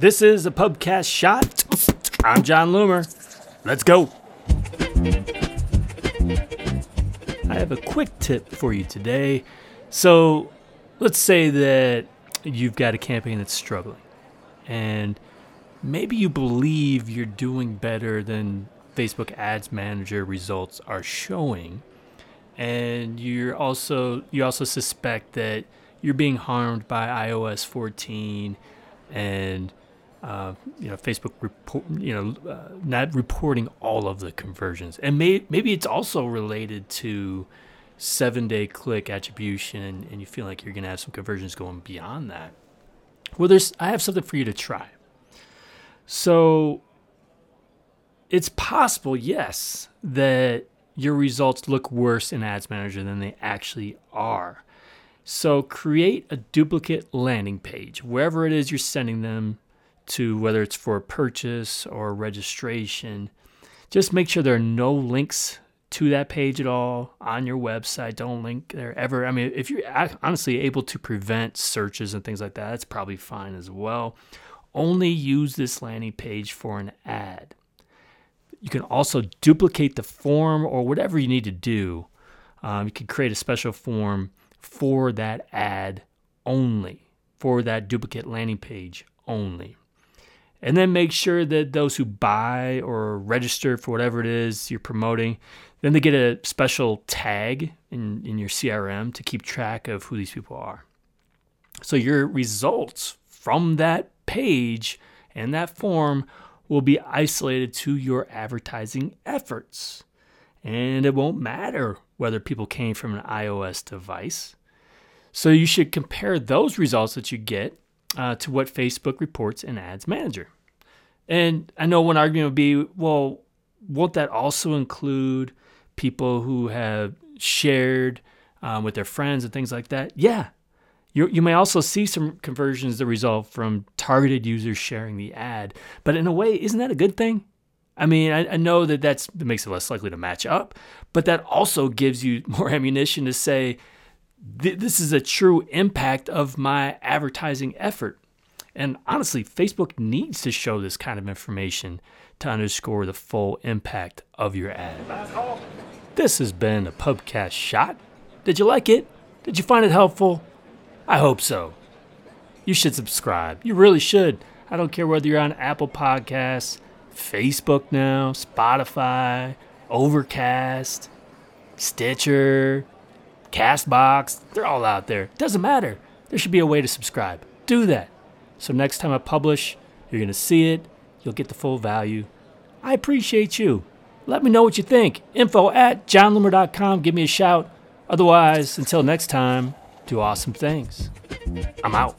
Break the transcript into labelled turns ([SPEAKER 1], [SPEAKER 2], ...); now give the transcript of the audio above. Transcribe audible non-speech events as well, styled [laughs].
[SPEAKER 1] This is a pubcast shot. I'm Jon Loomer. Let's go. I have a quick tip for you today. So, let's say that you've got a campaign that's struggling, and maybe you believe you're doing better than Facebook Ads Manager results are showing, and you're also you also suspect that you're being harmed by iOS 14 and uh, you know Facebook report you know uh, not reporting all of the conversions. And may, maybe it's also related to seven day click attribution and, and you feel like you're going to have some conversions going beyond that. Well there's I have something for you to try. So it's possible yes that your results look worse in ads manager than they actually are. So create a duplicate landing page. Wherever it is you're sending them to, whether it's for purchase or registration. Just make sure there are no links to that page at all on your website. Don't link there ever. I mean, if you're honestly able to prevent searches and things like that, that's probably fine as well. Only use this landing page for an ad. You can also duplicate the form or whatever you need to do. Um, you can create a special form for that ad only, for that duplicate landing page only. And then make sure that those who buy or register for whatever it is you're promoting, then they get a special tag in, in your CRM to keep track of who these people are. So your results from that page and that form will be isolated to your advertising efforts. And it won't matter whether people came from an iOS device. So you should compare those results that you get uh, to what Facebook reports in Ads Manager. And I know one argument would be, well, won't that also include people who have shared um, with their friends and things like that? Yeah. You, you may also see some conversions that result from targeted users sharing the ad. But in a way, isn't that a good thing? I mean, I, I know that that makes it less likely to match up, but that also gives you [laughs] more ammunition to say, this is a true impact of my advertising effort. And honestly, Facebook needs to show this kind of information to underscore the full impact of your ad. This has been a Pubcast shot. Did you like it? Did you find it helpful? I hope so. You should subscribe. You really should. I don't care whether you're on Apple Podcasts, Facebook now, Spotify, Overcast, Stitcher, Castbox, they're all out there. Doesn't matter. There should be a way to subscribe. Do that. So next time I publish, you're going to see it. You'll get the full value. I appreciate you. Let me know what you think. Info at jonloomer.com. Give me a shout. Otherwise, until next time, do awesome things. I'm out.